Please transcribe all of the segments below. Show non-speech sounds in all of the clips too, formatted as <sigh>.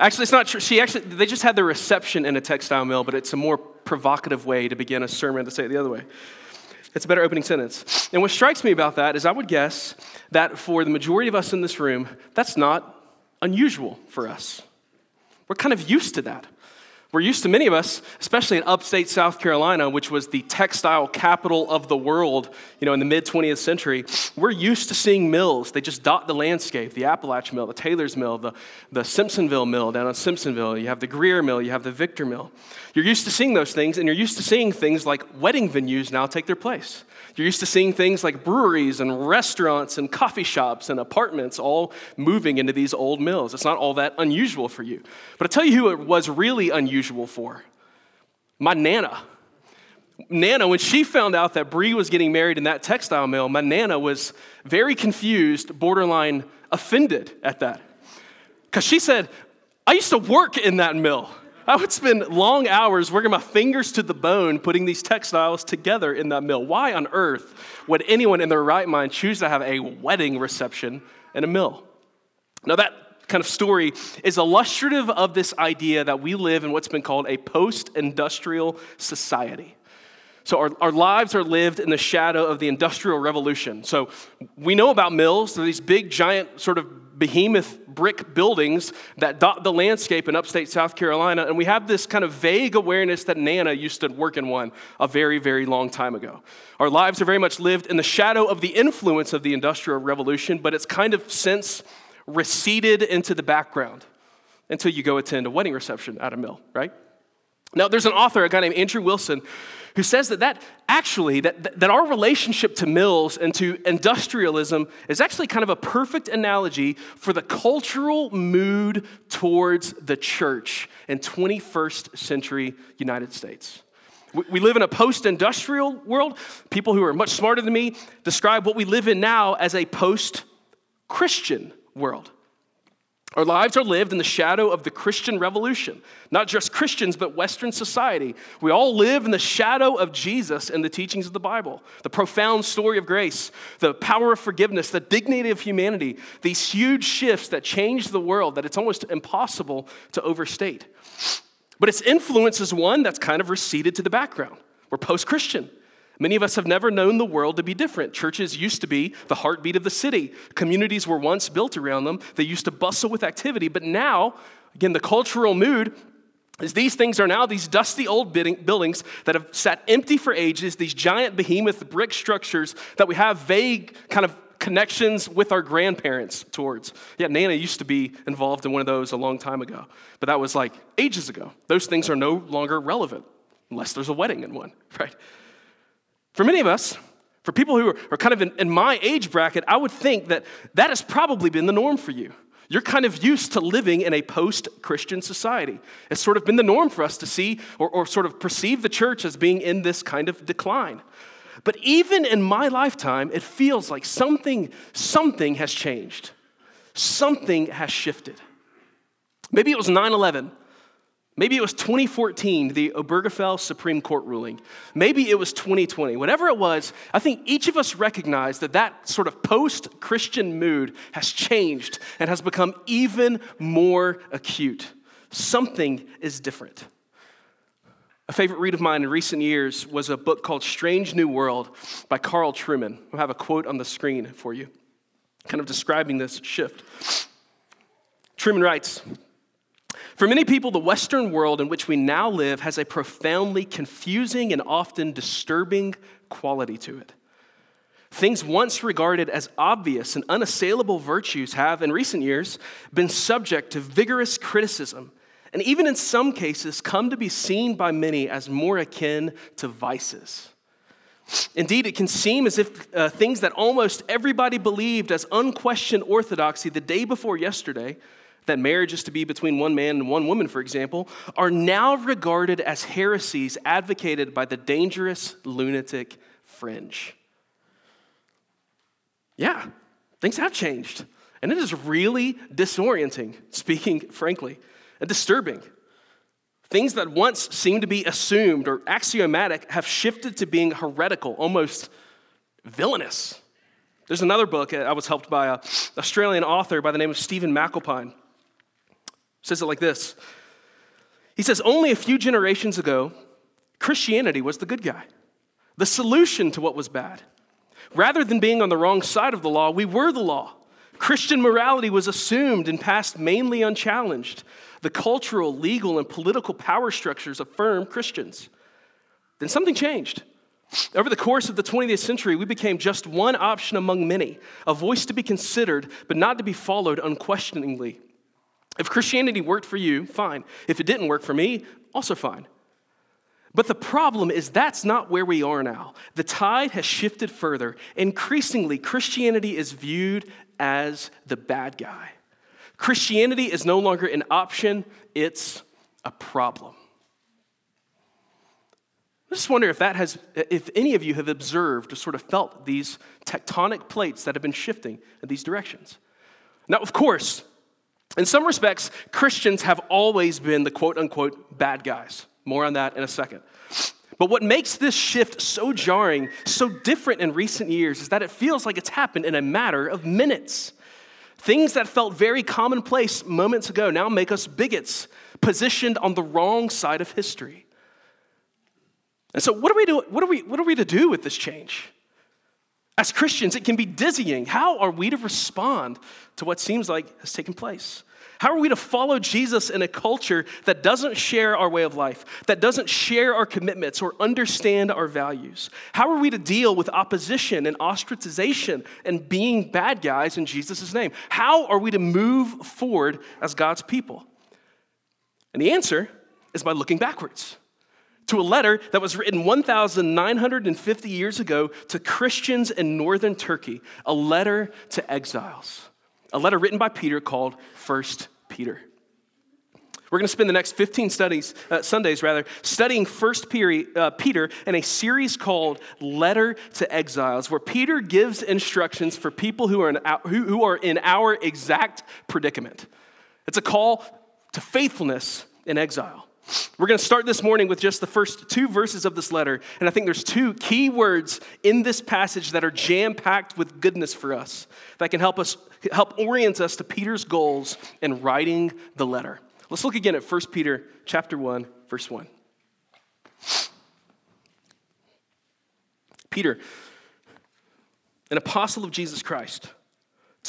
Actually, it's not true. She actually, they just had their reception in a textile mill, but it's a more provocative way to begin a sermon to say it the other way. It's a better opening sentence. And what strikes me about that is I would guess that for the majority of us in this room, that's not unusual for us. We're kind of used to that. We're used to many of us, especially in upstate South Carolina, which was the textile capital of the world, you know, in the mid 20th century. We're used to seeing mills. They just dot the landscape. The Apalache Mill, the Taylor's Mill, the, the Simpsonville Mill down in Simpsonville. You have the Greer Mill, you have the Victor Mill. You're used to seeing those things, and you're used to seeing things like wedding venues now take their place. You're used to seeing things like breweries and restaurants and coffee shops and apartments all moving into these old mills. It's not all that unusual for you. But I'll tell you who it was really unusual for my Nana. Nana, when she found out that Bree was getting married in that textile mill, my Nana was very confused, borderline offended at that. Because she said, I used to work in that mill. I would spend long hours working my fingers to the bone putting these textiles together in that mill. Why on earth would anyone in their right mind choose to have a wedding reception in a mill? Now, that kind of story is illustrative of this idea that we live in what's been called a post industrial society. So, our, our lives are lived in the shadow of the Industrial Revolution. So, we know about mills, they're these big, giant, sort of behemoth brick buildings that dot the landscape in upstate South Carolina. And we have this kind of vague awareness that Nana used to work in one a very, very long time ago. Our lives are very much lived in the shadow of the influence of the Industrial Revolution, but it's kind of since receded into the background until you go attend a wedding reception at a mill, right? Now, there's an author, a guy named Andrew Wilson, who says that, that actually, that, that our relationship to mills and to industrialism is actually kind of a perfect analogy for the cultural mood towards the church in 21st century United States. We live in a post industrial world. People who are much smarter than me describe what we live in now as a post Christian world. Our lives are lived in the shadow of the Christian revolution. Not just Christians, but Western society. We all live in the shadow of Jesus and the teachings of the Bible. The profound story of grace, the power of forgiveness, the dignity of humanity, these huge shifts that change the world that it's almost impossible to overstate. But its influence is one that's kind of receded to the background. We're post Christian. Many of us have never known the world to be different. Churches used to be the heartbeat of the city. Communities were once built around them. They used to bustle with activity. But now, again, the cultural mood is these things are now these dusty old buildings that have sat empty for ages, these giant behemoth brick structures that we have vague kind of connections with our grandparents towards. Yeah, Nana used to be involved in one of those a long time ago, but that was like ages ago. Those things are no longer relevant unless there's a wedding in one, <laughs> right? For many of us, for people who are kind of in, in, my age bracket, I would think that that has probably been the norm for you. You're kind of used to living in a post Christian society. It's sort of been the norm for us to see or, or sort of perceive the church as being in this kind of decline. But even in my lifetime, it feels like something, something has changed. Something has shifted. Maybe it was 9 11 Maybe it was 2014, the Obergefell Supreme Court ruling. Maybe it was 2020. Whatever it was, I think each of us recognize that that sort of post Christian mood has changed and has become even more acute. Something is different. A favorite read of mine in recent years was a book called Strange New World by Carl Trueman. I have a quote on the screen for you, kind of describing this shift. Trueman writes, for many people, the Western world in which we now live has a profoundly confusing and often disturbing quality to it. Things once regarded as obvious and unassailable virtues have, in recent years, been subject to vigorous criticism, and even in some cases, come to be seen by many as more akin to vices. Indeed, it can seem as if uh, things that almost everybody believed as unquestioned orthodoxy the day before yesterday that marriage is to be between one man and one woman, for example, are now regarded as heresies advocated by the dangerous lunatic fringe. Yeah, things have changed. And it is really disorienting, speaking frankly, and disturbing. Things that once seemed to be assumed or axiomatic have shifted to being heretical, almost villainous. There's another book, uh, I was helped by an Australian author by the name of Stephen McAlpine. Says it like this He says, Only a few generations ago, Christianity was the good guy, the solution to what was bad. Rather than being on the wrong side of the law, we were the law. Christian morality was assumed and passed mainly unchallenged. The cultural, legal, and political power structures affirm Christians. Then something changed. Over the course of the 20th century, we became just one option among many, a voice to be considered, but not to be followed unquestioningly. If Christianity worked for you, fine. If it didn't work for me, also fine. But the problem is that's not where we are now. The tide has shifted further. Increasingly, Christianity is viewed as the bad guy. Christianity is no longer an option, it's a problem. I just wonder if that has, if any of you have observed or sort of felt these tectonic plates that have been shifting in these directions. Now, of course, in some respects, Christians have always been the quote unquote bad guys. More on that in a second. But what makes this shift so jarring, so different in recent years, is that it feels like it's happened in a matter of minutes. Things that felt very commonplace moments ago now make us bigots, positioned on the wrong side of history. And so, what are we, do, what are we, what are we to do with this change? As Christians, it can be dizzying. How are we to respond to what seems like has taken place? How are we to follow Jesus in a culture that doesn't share our way of life, that doesn't share our commitments or understand our values? How are we to deal with opposition and ostracization and being bad guys in Jesus' name? How are we to move forward as God's people? And the answer is by looking backwards to a letter that was written 1,950 years ago to Christians in northern Turkey, a letter to exiles a letter written by Peter called First Peter. We're going to spend the next 15 studies, uh, Sundays rather, studying First Peter, uh, Peter in a series called Letter to Exiles, where Peter gives instructions for people who are in, who, who are in our exact predicament. It's a call to faithfulness in exile. We're going to start this morning with just the first two verses of this letter. And I think there's two key words in this passage that are jam packed with goodness for us that can help us help orient us to Peter's goals in writing the letter. Let's look again at 1 Peter chapter 1, verse 1. Peter, an apostle of Jesus Christ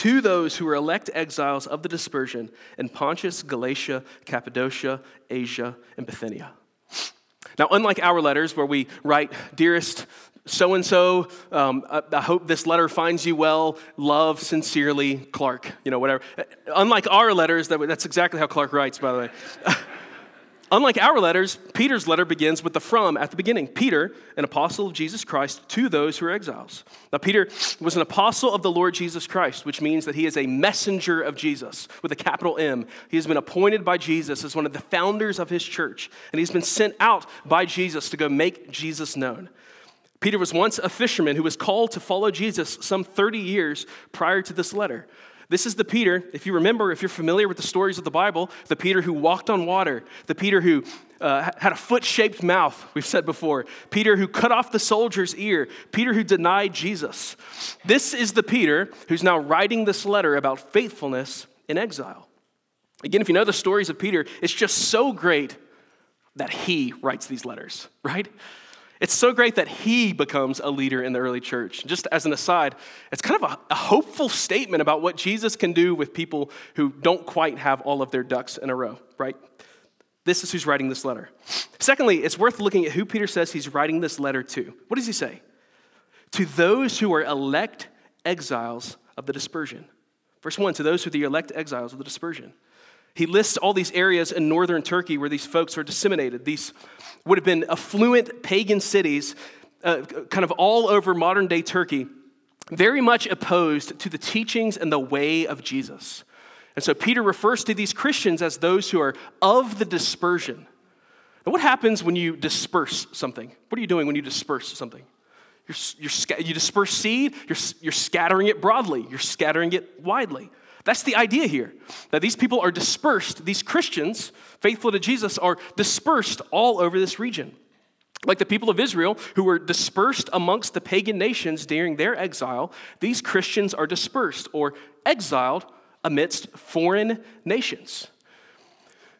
to those who were elect exiles of the dispersion in Pontus, Galatia, Cappadocia, Asia, and Bithynia. Now, unlike our letters where we write, Dearest so and so, I hope this letter finds you well. Love sincerely, Clark. You know, whatever. Uh, unlike our letters, that, that's exactly how Clark writes, by the way. <laughs> Unlike our letters, Peter's letter begins with the from at the beginning. Peter, an apostle of Jesus Christ, to those who are exiles. Now, Peter was an apostle of the Lord Jesus Christ, which means that he is a messenger of Jesus with a capital M. He has been appointed by Jesus as one of the founders of his church, and he's been sent out by Jesus to go make Jesus known. Peter was once a fisherman who was called to follow Jesus some 30 years prior to this letter. This is the Peter, if you remember, if you're familiar with the stories of the Bible, the Peter who walked on water, the Peter who uh, had a foot shaped mouth, we've said before, Peter who cut off the soldier's ear, Peter who denied Jesus. This is the Peter who's now writing this letter about faithfulness in exile. Again, if you know the stories of Peter, it's just so great that he writes these letters, right? It's so great that he becomes a leader in the early church. Just as an aside, it's kind of a, a, hopeful statement about what Jesus can do with people who don't quite have all of their ducks in a row, right? This is who's writing this letter. Secondly, it's worth looking at who Peter says he's writing this letter to. What does he say? To those who are elect exiles of the dispersion. Verse 1 to those who are the elect exiles of the dispersion. He lists all these areas in northern Turkey where these folks are disseminated, these would have been affluent pagan cities, uh, kind of all over modern day Turkey, very much opposed to the teachings and the way of Jesus. And so Peter refers to these Christians as those who are of the dispersion. And what happens when you disperse something? What are you doing when you disperse something? You're, you're, you disperse seed, you're, you're scattering it broadly, you're scattering it widely. That's the idea here that these people are dispersed, these Christians, faithful to Jesus, are dispersed all over this region. Like the people of Israel who were dispersed amongst the pagan nations during their exile, these Christians are dispersed or exiled amidst foreign nations.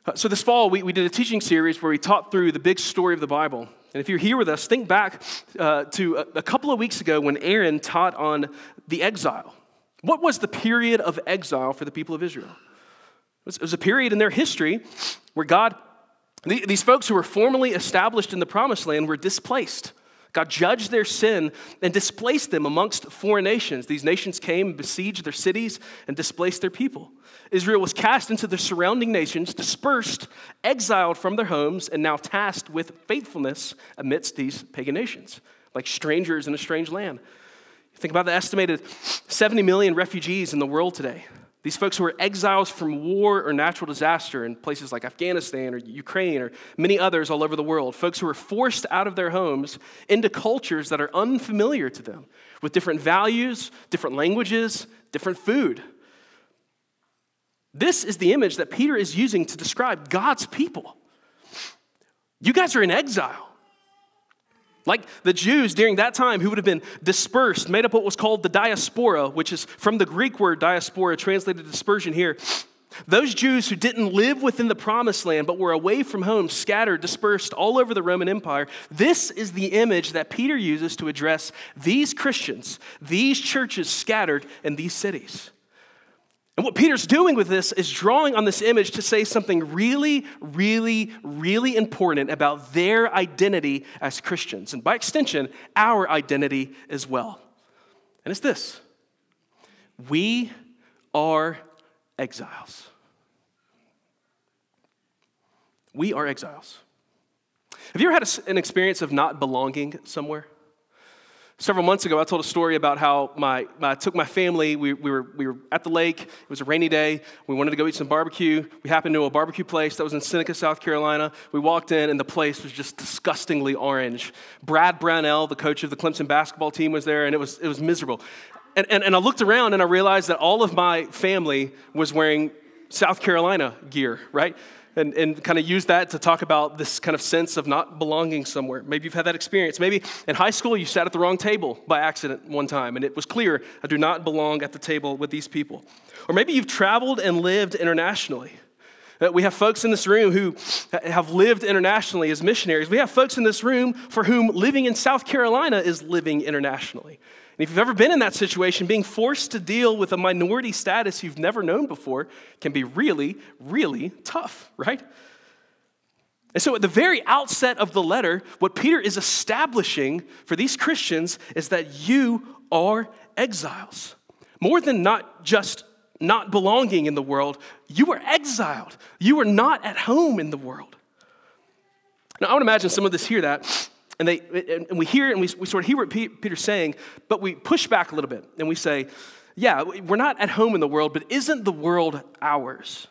Uh, so, this fall, we, we did a teaching series where we taught through the big story of the Bible. And if you're here with us, think back uh, to a, a couple of weeks ago when Aaron taught on the exile. What was the period of exile for the people of Israel? It was, a period in their history where God, these folks who were formally established in the promised land, were displaced. God judged their sin and displaced them amongst foreign nations. These nations came, and besieged their cities, and displaced their people. Israel was cast into the surrounding nations, dispersed, exiled from their homes, and now tasked with faithfulness amidst these pagan nations, like strangers in a strange land. Think about the estimated 70 million refugees in the world today. These folks who are exiles from war or natural disaster in places like Afghanistan or Ukraine or many others all over the world. Folks who are forced out of their homes into cultures that are unfamiliar to them with different values, different languages, different food. This is the image that Peter is using to describe God's people. You guys are in exile. Like the Jews during that time who would have been dispersed, made up what was called the diaspora, which is from the Greek word diaspora, translated dispersion here. Those Jews who didn't live within the promised land but were away from home, scattered, dispersed all over the Roman Empire, this is the image that Peter uses to address these Christians, these churches scattered in these cities. And what Peter's doing with this is drawing on this image to say something really, really, really important about their identity as Christians, and by extension, our identity as well. And it's this we are exiles. We are exiles. Have you ever had an experience of not belonging somewhere? Several months ago, I told a story about how my, my I took my family. We, we, were, we were at the lake. It was a rainy day. We wanted to go eat some barbecue. We happened to a barbecue place that was in Seneca, South Carolina. We walked in, and the place was just disgustingly orange. Brad Brownell, the coach of the Clemson basketball team, was there, and it was, it was miserable. And, and, and I looked around and I realized that all of my family was wearing South Carolina gear, right? And, and kind of use that to talk about this kind of sense of not belonging somewhere. Maybe you've had that experience. Maybe in high school you sat at the wrong table by accident one time and it was clear I do not belong at the table with these people. Or maybe you've traveled and lived internationally. Uh, we have folks in this room who have lived internationally as missionaries. We have folks in this room for whom living in South Carolina is living internationally. And if you've ever been in that situation, being forced to deal with a minority status you've never known before can be really, really tough, right? And so, at the very outset of the letter, what Peter is establishing for these Christians is that you are exiles. More than not just not belonging in the world, you are exiled. You are not at home in the world. Now, I would imagine some of us hear that and, they, and we hear and we, we sort of hear what Peter's saying, but we push back a little bit and we say, yeah, we're not at home in the world, but isn't the world ours?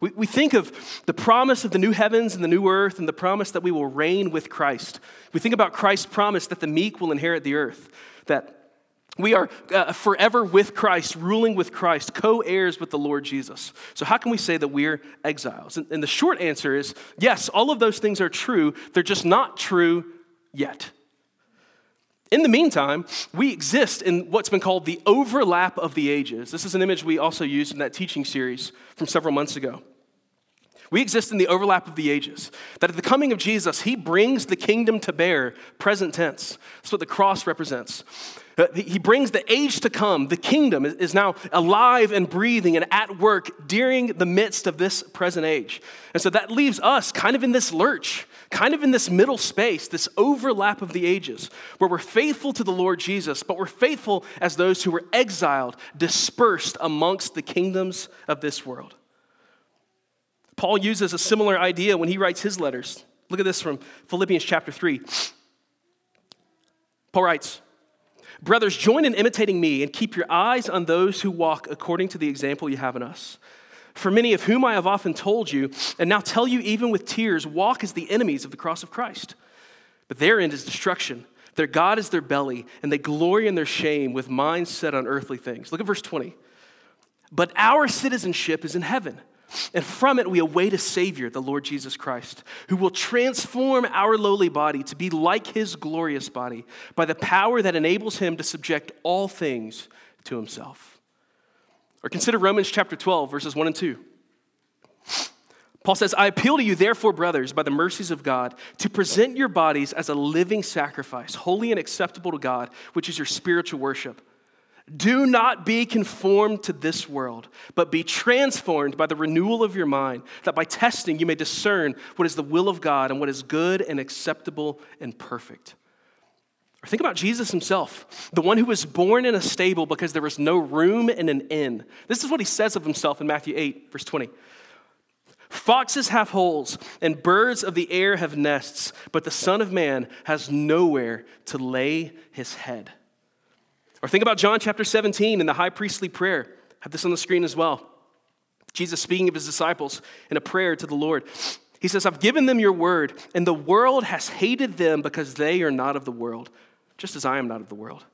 We, we think of the promise of the new heavens and the new earth and the promise that we will reign with Christ. We think about Christ's promise that the meek will inherit the earth, that we are uh, forever with Christ, ruling with Christ, co heirs with the Lord Jesus. So, how can we say that we're exiles? And, and the short answer is yes, all of those things are true. They're just not true yet. In the meantime, we exist in what's been called the overlap of the ages. This is an image we also used in that teaching series from several months ago. We exist in the overlap of the ages. That at the coming of Jesus, he brings the kingdom to bear, present tense. That's what the cross represents. Uh, he brings the age to come. The kingdom is now alive and breathing and at work during the midst of this present age. And so that leaves us kind of in this lurch kind of in this middle space, this overlap of the ages, where we're faithful to the Lord Jesus, but we're faithful as those who were exiled, dispersed amongst the kingdoms of this world. Paul uses a similar idea when he writes his letters. Look at this from Philippians chapter 3. Paul writes, Brothers, join in imitating me and keep your eyes on those who walk according to the example you have in us. For many of whom I have often told you, and now tell you even with tears, walk as the enemies of the cross of Christ. But their end is destruction. Their God is their belly, and they glory in their shame with minds set on earthly things. Look at verse 20. But our citizenship is in heaven, and from it we await a Savior, the Lord Jesus Christ, who will transform our lowly body to be like his glorious body by the power that enables him to subject all things to himself. Or consider Romans chapter 12, verses 1 and 2. Paul says, I appeal to you, therefore, brothers, by the mercies of God, to present your bodies as a living sacrifice, holy and acceptable to God, which is your spiritual worship. Do not be conformed to this world, but be transformed by the renewal of your mind, that by testing you may discern what is the will of God and what is good and acceptable and perfect. Or think about Jesus himself, the one who was born in a stable because there was no room in an inn. This is what he says of himself in Matthew 8, verse 20. Foxes have holes, and birds of the air have nests, but the Son of Man has nowhere to lay his head. Or think about John chapter 17 and the high priestly prayer. have this on the screen as well. Jesus speaking of his disciples in a prayer to the Lord. He says, I've given them your word, and the world has hated them because they are not of the world, just as I am not of the world.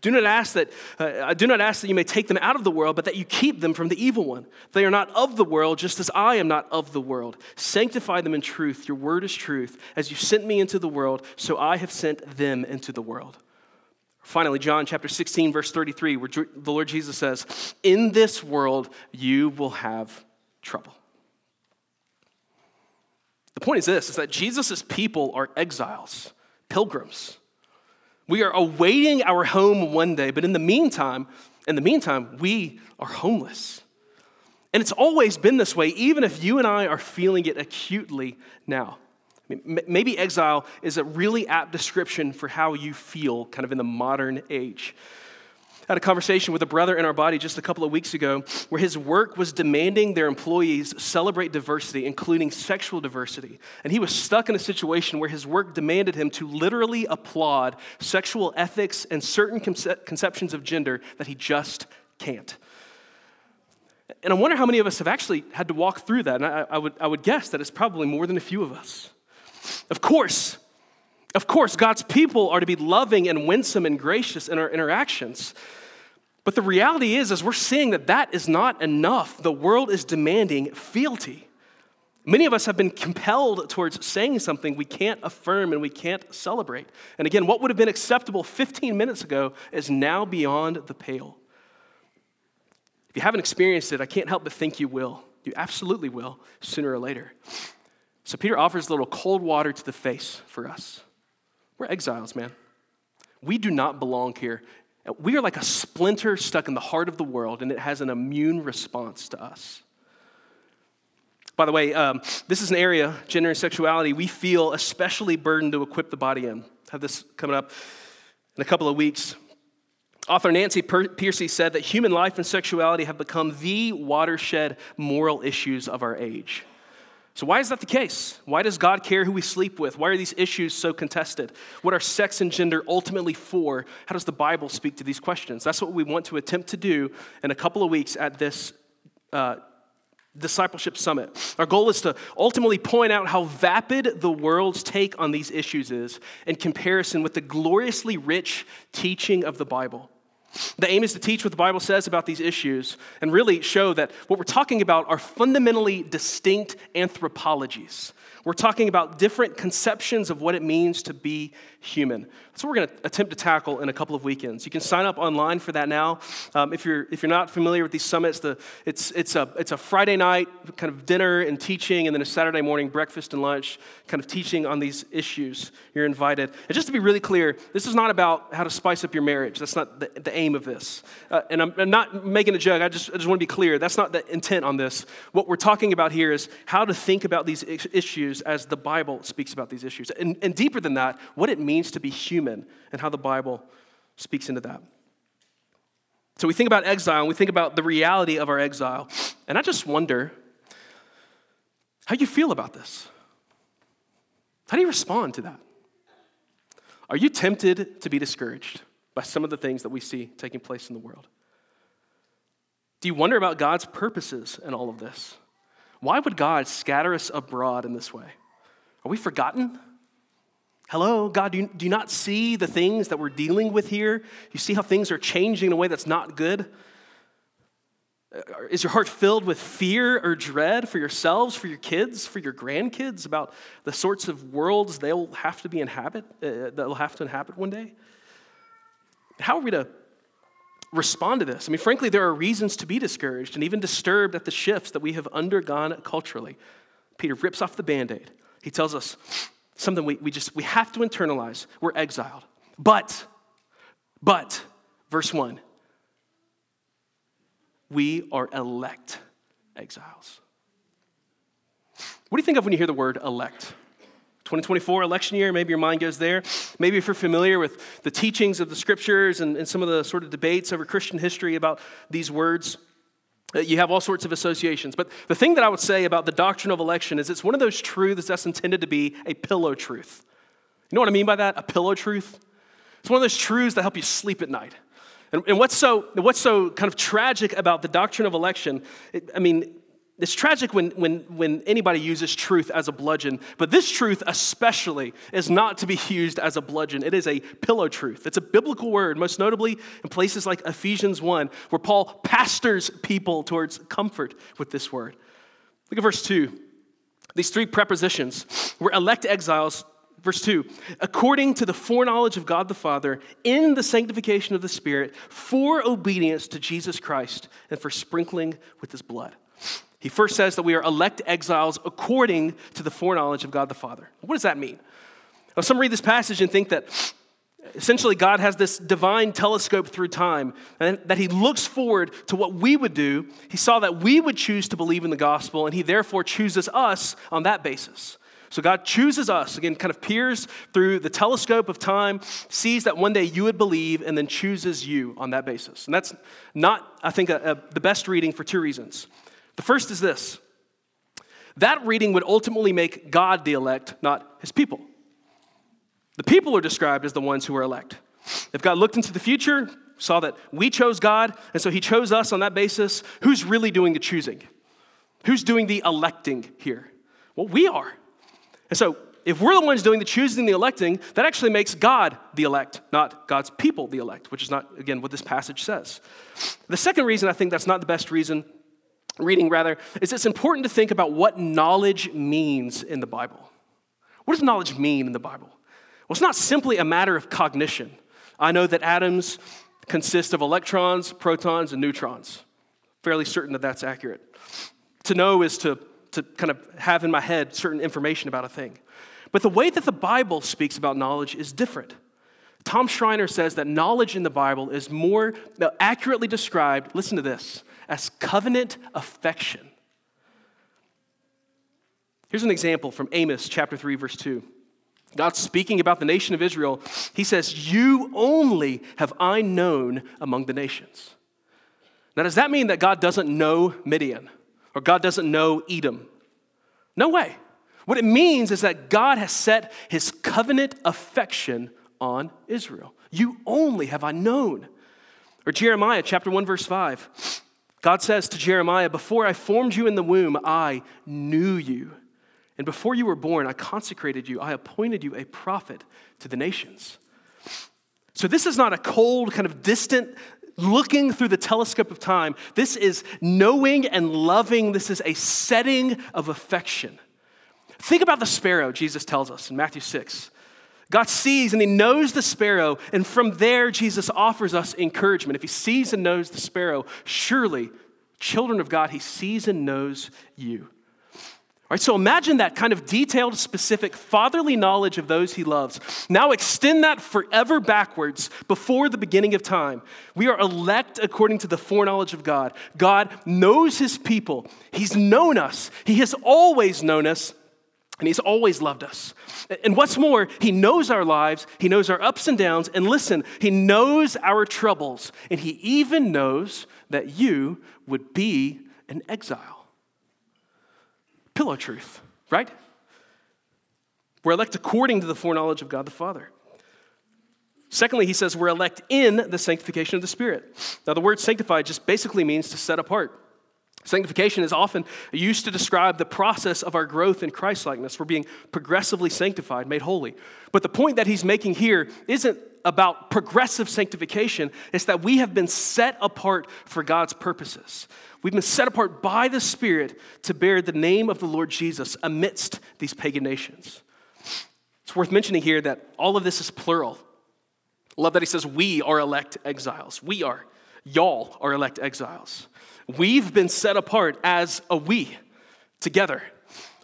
Do not ask that uh, I do not ask that you may take them out of the world, but that you keep them from the evil one. They are not of the world, just as I am not of the world. Sanctify them in truth. Your word is truth. As you sent me into the world, so I have sent them into the world. Finally, John chapter 16, verse 33, where the Lord Jesus says, In this world you will have trouble. The point is this is that Jesus' people are exiles, pilgrims. We are awaiting our home one day, but in the meantime, in the meantime, we are homeless. And it's always been this way, even if you and I are feeling it acutely now. Maybe exile is a really apt description for how you feel kind of in the modern age. I had a conversation with a brother in our body just a couple of weeks ago where his work was demanding their employees celebrate diversity, including sexual diversity. And he was stuck in a situation where his work demanded him to literally applaud sexual ethics and certain conce- conceptions of gender that he just can't. And I wonder how many of us have actually had to walk through that. And I, I, would, I would guess that it's probably more than a few of us. Of course, of course, God's people are to be loving and winsome and gracious in our interactions. But the reality is, is we're seeing that that is not enough. The world is demanding fealty. Many of us have been compelled towards saying something we can't affirm and we can't celebrate. And again, what would have been acceptable 15 minutes ago is now beyond the pale. If you haven't experienced it, I can't help but think you will. You absolutely will, sooner or later. So Peter offers a little cold water to the face for us. We're exiles, man. We do not belong here. We are like a splinter stuck in the heart of the world, and it has an immune response to us. By the way, um, this is an area, gender and sexuality, we feel especially burdened to equip the body in. Have this coming up in a couple of weeks. Author Nancy Pearcey said that human life and sexuality have become the watershed moral issues of our age. So, why is that the case? Why does God care who we sleep with? Why are these issues so contested? What are sex and gender ultimately for? How does the Bible speak to these questions? That's what we want to attempt to do in a couple of weeks at this uh, discipleship summit. Our goal is to ultimately point out how vapid the world's take on these issues is in comparison with the gloriously rich teaching of the Bible. The aim is to teach what the Bible says about these issues and really show that what we're talking about are fundamentally distinct anthropologies. We're talking about different conceptions of what it means to be human. That's what we're going to attempt to tackle in a couple of weekends. You can sign up online for that now. Um, if, you're, if you're not familiar with these summits, the, it's, it's, a, it's a Friday night kind of dinner and teaching, and then a Saturday morning breakfast and lunch kind of teaching on these issues. You're invited. And just to be really clear, this is not about how to spice up your marriage. That's not the, the aim of this. Uh, and I'm, I'm, not making a joke. I just, I just want to be clear. That's not the intent on this. What we're talking about here is how to think about these issues as the Bible speaks about these issues. And, and deeper than that, what it means to be human and how the Bible speaks into that. So we think about exile and we think about the reality of our exile. And I just wonder how you feel about this. How do you respond to that? Are you tempted to be discouraged by some of the things that we see taking place in the world? Do you wonder about God's purposes in all of this? Why would God scatter us abroad in this way? Are we forgotten? Hello, God, do you, do you not see the things that we're dealing with here? You see how things are changing in a way that's not good? Is your heart filled with fear or dread for yourselves, for your kids, for your grandkids about the sorts of worlds they'll have to be inhabit, uh, they'll have to inhabit one day? How are we to respond to this? I mean, frankly, there are reasons to be discouraged and even disturbed at the shifts that we have undergone culturally. Peter rips off the band aid. He tells us, something we, we just we have to internalize. We're exiled. But, but, verse 1, we are elect exiles. What do you think of when you hear the word elect? 2024 election year, maybe your mind goes there. Maybe if you're familiar with the teachings of the scriptures and, and some of the sort of debates over Christian history about these words, Uh, you have all sorts of associations. But the thing that I would say about the doctrine of election is it's one of those truths that's intended to be a pillow truth. You know what I mean by that? A pillow truth? It's one of those truths that help you sleep at night. And, and what's, so, what's so kind of tragic about the doctrine of election, it, I mean, it's tragic when, when, when anybody uses truth as a bludgeon, but this truth especially is not to be used as a bludgeon. It is a pillow truth. It's a biblical word, most notably in places like Ephesians 1, where Paul pastors people towards comfort with this word. Look at verse 2. These three prepositions were elect exiles. Verse 2 according to the foreknowledge of God the Father, in the sanctification of the Spirit, for obedience to Jesus Christ, and for sprinkling with his blood. He first says that we are elect exiles according to the foreknowledge of God the Father. What does that mean? Now, some read this passage and think that essentially God has this divine telescope through time and that he looks forward to what we would do. He saw that we would choose to believe in the gospel, and he therefore chooses us on that basis. So God chooses us, again, kind of peers through the telescope of time, sees that one day you would believe, and then chooses you on that basis. And that's not, I think, a, a, the best reading for two reasons. The first is this that reading would ultimately make God the elect, not his people. The people are described as the ones who are elect. If God looked into the future, saw that we chose God, and so he chose us on that basis, who's really doing the choosing? Who's doing the electing here? Well, we are. And so if we're the ones doing the choosing the electing, that actually makes God the elect, not God's people the elect, which is not, again, what this passage says. The second reason I think that's not the best reason reading rather, is it's important to think about what knowledge means in the Bible. What does knowledge mean in the Bible? Well, it's not simply a matter of cognition. I know that atoms consist of electrons, protons, and neutrons. Fairly certain that that's accurate. To know is to, to kind of have in my head certain information about a thing. But the way that the Bible speaks about knowledge is different. Tom Schreiner says that knowledge in the Bible is more uh, accurately described, listen to this, as covenant affection. Here's an example from Amos chapter 3, verse 2. God speaking about the nation of Israel, he says, You only have I known among the nations. Now, does that mean that God doesn't know Midian or God doesn't know Edom? No way. What it means is that God has set his covenant affection on Israel. You only have I known. Or Jeremiah chapter 1, verse 5. God says to Jeremiah, Before I formed you in the womb, I knew you. And before you were born, I consecrated you. I appointed you a prophet to the nations. So, this is not a cold, kind of distant looking through the telescope of time. This is knowing and loving. This is a setting of affection. Think about the sparrow, Jesus tells us in Matthew 6. God sees and he knows the sparrow, and from there, Jesus offers us encouragement. If he sees and knows the sparrow, surely, children of God, he sees and knows you. All right, so imagine that kind of detailed, specific, fatherly knowledge of those he loves. Now extend that forever backwards before the beginning of time. We are elect according to the foreknowledge of God. God knows his people, he's known us, he has always known us, and He's always loved us. And what's more, He knows our lives, He knows our ups and downs, and listen, He knows our troubles, and He even knows that you would be an exile. Pillow truth, right? We're elect according to the foreknowledge of God the Father. Secondly, he says we're elect in the sanctification of the Spirit. Now, the word sanctified just basically means to set apart. Sanctification is often used to describe the process of our growth in Christlikeness. We're being progressively sanctified, made holy. But the point that he's making here isn't about progressive sanctification, it's that we have been set apart for God's purposes. We've been set apart by the Spirit to bear the name of the Lord Jesus amidst these pagan nations. It's worth mentioning here that all of this is plural. Love that he says, We are elect exiles. We are. Y'all are elect exiles. We've been set apart as a we together.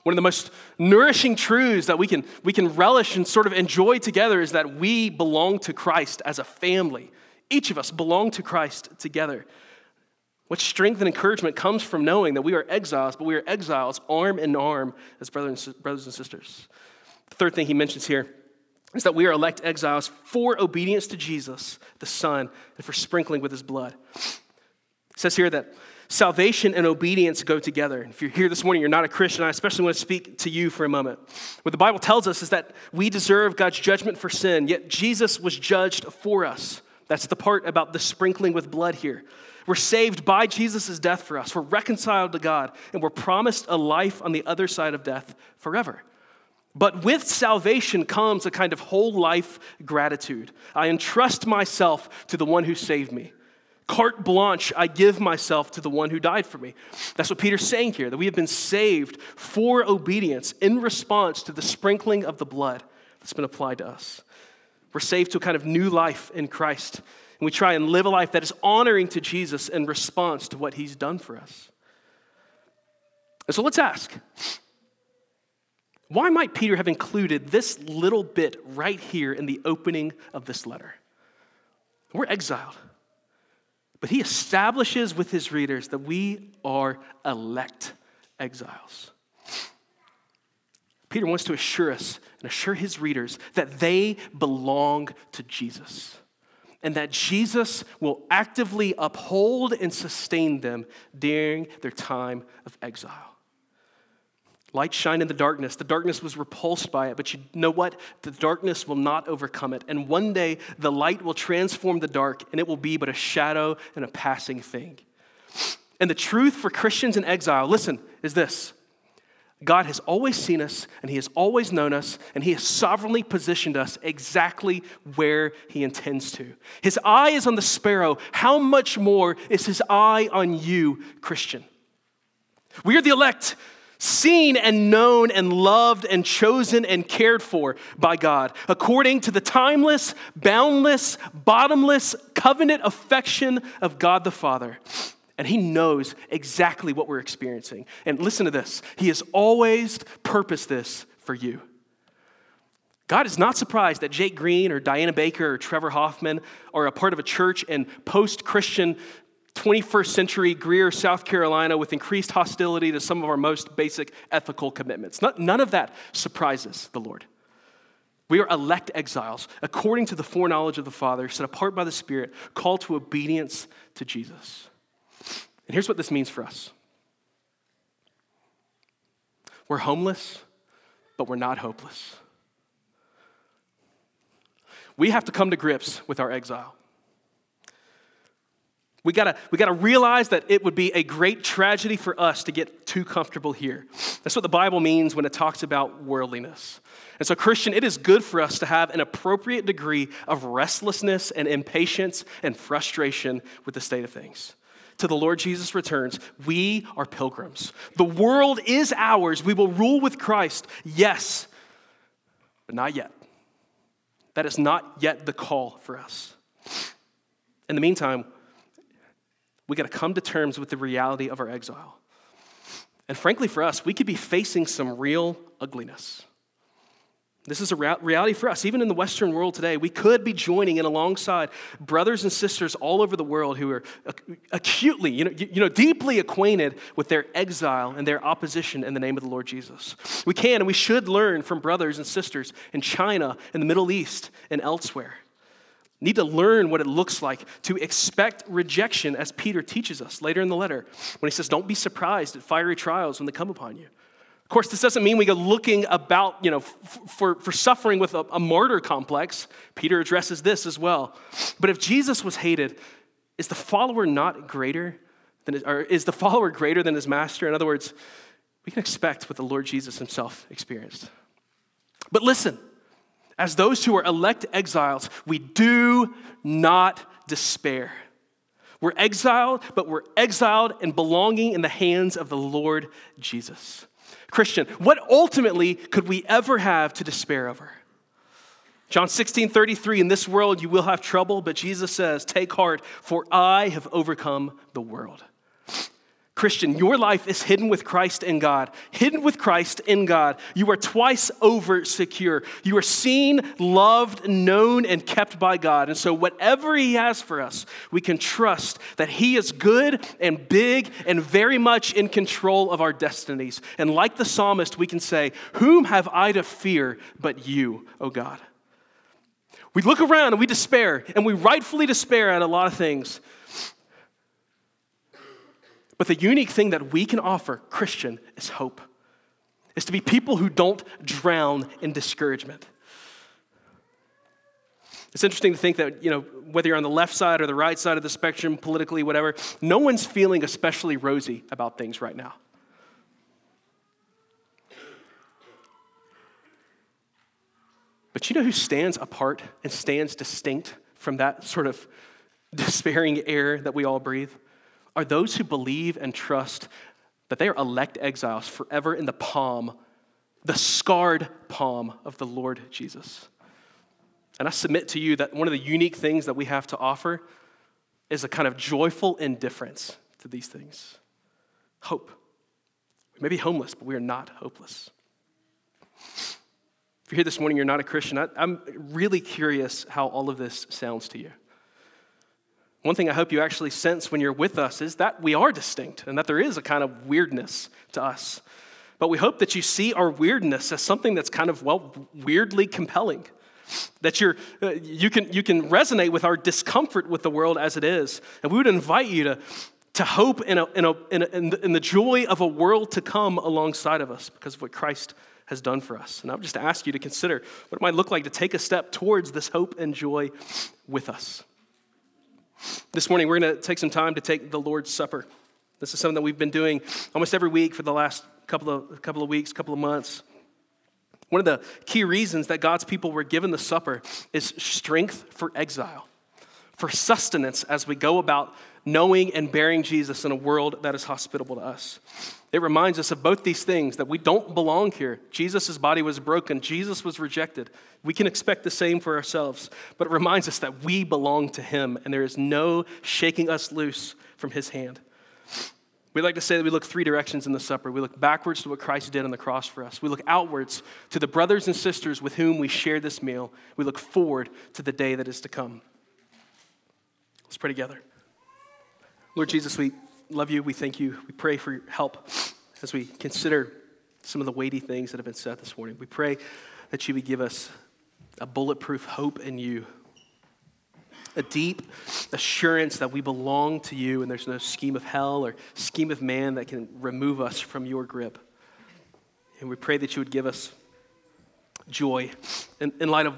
One of the most nourishing truths that we can, we can relish and sort of enjoy together is that we belong to Christ as a family. Each of us belong to Christ together. What strength and encouragement comes from knowing that we are exiles, but we are exiles arm in arm as brothers and, sisters. The third thing he mentions here is that we are elect exiles for obedience to Jesus, the Son, and for sprinkling with his blood. It says here that salvation and obedience go together. If you're here this morning, you're not a Christian, I especially want to speak to you for a moment. What the Bible tells us is that we deserve God's judgment for sin, yet Jesus was judged for us. That's the part about the sprinkling with blood here. We're saved by Jesus' death for us. We're reconciled to God, and we're promised a life on the other side of death forever. But with salvation comes a kind of whole life gratitude. I entrust myself to the one who saved me. Carte blanche, I give myself to the one who died for me. That's what Peter's saying here, that we have been saved for obedience in response to the sprinkling of the blood that's been applied to us. We're saved to a kind of new life in Christ. And we try and live a life that is honoring to Jesus in response to what he's done for us. And so let's ask why might Peter have included this little bit right here in the opening of this letter? We're exiled. But he establishes with his readers that we are elect exiles. Peter wants to assure us and assure his readers that they belong to Jesus and that Jesus will actively uphold and sustain them during their time of exile. Light shine in the darkness. The darkness was repulsed by it, but you know what? The darkness will not overcome it. And one day, the light will transform the dark, and it will be but a shadow and a passing thing. And the truth for Christians in exile, listen, is this God has always seen us, and He has always known us, and He has sovereignly positioned us exactly where He intends to. His eye is on the sparrow. How much more is His eye on you, Christian? We are the elect seen and known and loved and chosen and cared for by God, according to the timeless, boundless, bottomless covenant affection of God the Father. And He knows exactly what we're experiencing. And listen to this He has always purposed this for you. God is not surprised that Jake Green or Diana Baker or Trevor Hoffman are a part of a church in post Christian 21st century Greer, South Carolina, with increased hostility to some of our most basic ethical commitments. none of that surprises the Lord. We are elect exiles, according to the foreknowledge of the Father, set apart by the Spirit, called to obedience to Jesus. And here's what this means for us we're homeless, but we're not hopeless. We have to come to grips with our exile. We gotta, we gotta realize that it would be a great tragedy for us to get too comfortable here. That's what the Bible means when it talks about worldliness. And so, Christian, it is good for us to have an appropriate degree of restlessness and impatience and frustration with the state of things. To the Lord Jesus returns, we are pilgrims. The world is ours. We will rule with Christ, yes, but not yet. That is not yet the call for us. In the meantime, we got to come to terms with the reality of our exile. And frankly, for us, we could be facing some real ugliness. This is a reality for us. Even in the Western world today, we could be joining in alongside brothers and sisters all over the world who are acutely, you know, you know, deeply acquainted with their exile and their opposition in the name of the Lord Jesus. We can and we should learn from brothers and sisters in China, in the Middle East, and elsewhere need to learn what it looks like to expect rejection, as Peter teaches us later in the letter when he says, Don't be surprised at fiery trials when they come upon you. Of course, this doesn't mean we go looking about, you know, f- for, for suffering with a, a martyr complex. Peter addresses this as well. But if Jesus was hated, is the follower not greater than his, or is the follower greater than his master? In other words, we can expect what the Lord Jesus himself experienced. But listen, as those who are elect exiles, we do not despair. We're exiled, but we're exiled and belonging in the hands of the Lord Jesus. Christian, what ultimately could we ever have to despair over? John 16, 33, in this world you will have trouble, but Jesus says, Take heart, for I have overcome the world. Christian, your life is hidden with Christ in God. Hidden with Christ in God. You are twice over secure. You are seen, loved, known, and kept by God. And so, whatever He has for us, we can trust that He is good and big and very much in control of our destinies. And like the psalmist, we can say, Whom have I to fear but you, O God? We look around and we despair, and we rightfully despair at a lot of things. But the unique thing that we can offer, Christian, is hope. Is to be people who don't drown in discouragement. It's interesting to think that, you know, whether you're on the left side or the right side of the spectrum, politically, whatever, no one's feeling especially rosy about things right now. But you know who stands apart and stands distinct from that sort of <laughs> despairing air that we all breathe? Are those who believe and trust that they are elect exiles forever in the palm, the scarred palm of the Lord Jesus. And I submit to you that one of the unique things that we have to offer is a kind of joyful indifference to these things hope. We may be homeless, but we are not hopeless. If you're here this morning, you're not a Christian, I, am really curious how all of this sounds to you. One thing I hope you actually sense when you're with us is that we are distinct and that there is a kind of weirdness to us. But we hope that you see our weirdness as something that's kind of, well, weirdly compelling. That you're, uh, you, can, you can resonate with our discomfort with the world as it is. And we would invite you to, to hope in, a, in, a, in, a, in, the, in the joy of a world to come alongside of us because of what Christ has done for us. And I would just ask you to consider what it might look like to take a step towards this hope and joy with us. This morning, we're going to take some time to take the Lord's Supper. This is something that we've been doing almost every week for the last couple of, couple of weeks, couple of months. One of the key reasons that God's people were given the supper is strength for exile, for sustenance as we go about knowing and bearing Jesus in a world that is hospitable to us. It reminds us of both these things that we don't belong here. Jesus' body was broken, Jesus was rejected. We can expect the same for ourselves, but it reminds us that we belong to Him and there is no shaking us loose from His hand. We like to say that we look three directions in the supper. We look backwards to what Christ did on the cross for us. We look outwards to the brothers and sisters with whom we share this meal. We look forward to the day that is to come. Let's pray together. Lord Jesus, we love you. We thank you. We pray for your help as we consider some of the weighty things that have been said this morning. We pray that you would give us a bulletproof hope in you, a deep assurance that we belong to you and there's no scheme of hell or scheme of man that can remove us from your grip. And we pray that you would give us joy in, in light of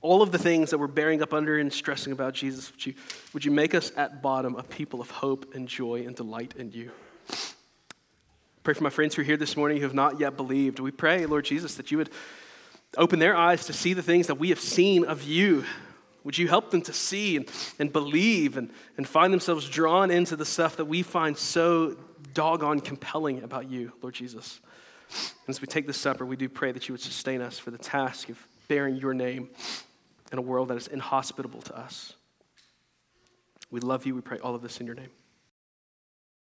all of the things that we're bearing up under and stressing about Jesus, would you, would you make us at bottom a people of hope and joy and delight in you? Pray for my friends who are here this morning who have not yet believed. We pray, Lord Jesus, that you would open their eyes to see the things that we have seen of you. Would you help them to see and, and believe and, and find themselves drawn into the stuff that we find so doggone compelling about you, Lord Jesus? And as we take this supper, we do pray that you would sustain us for the task of bearing your name in a world that is inhospitable to us. We love you. We pray all of this in your name.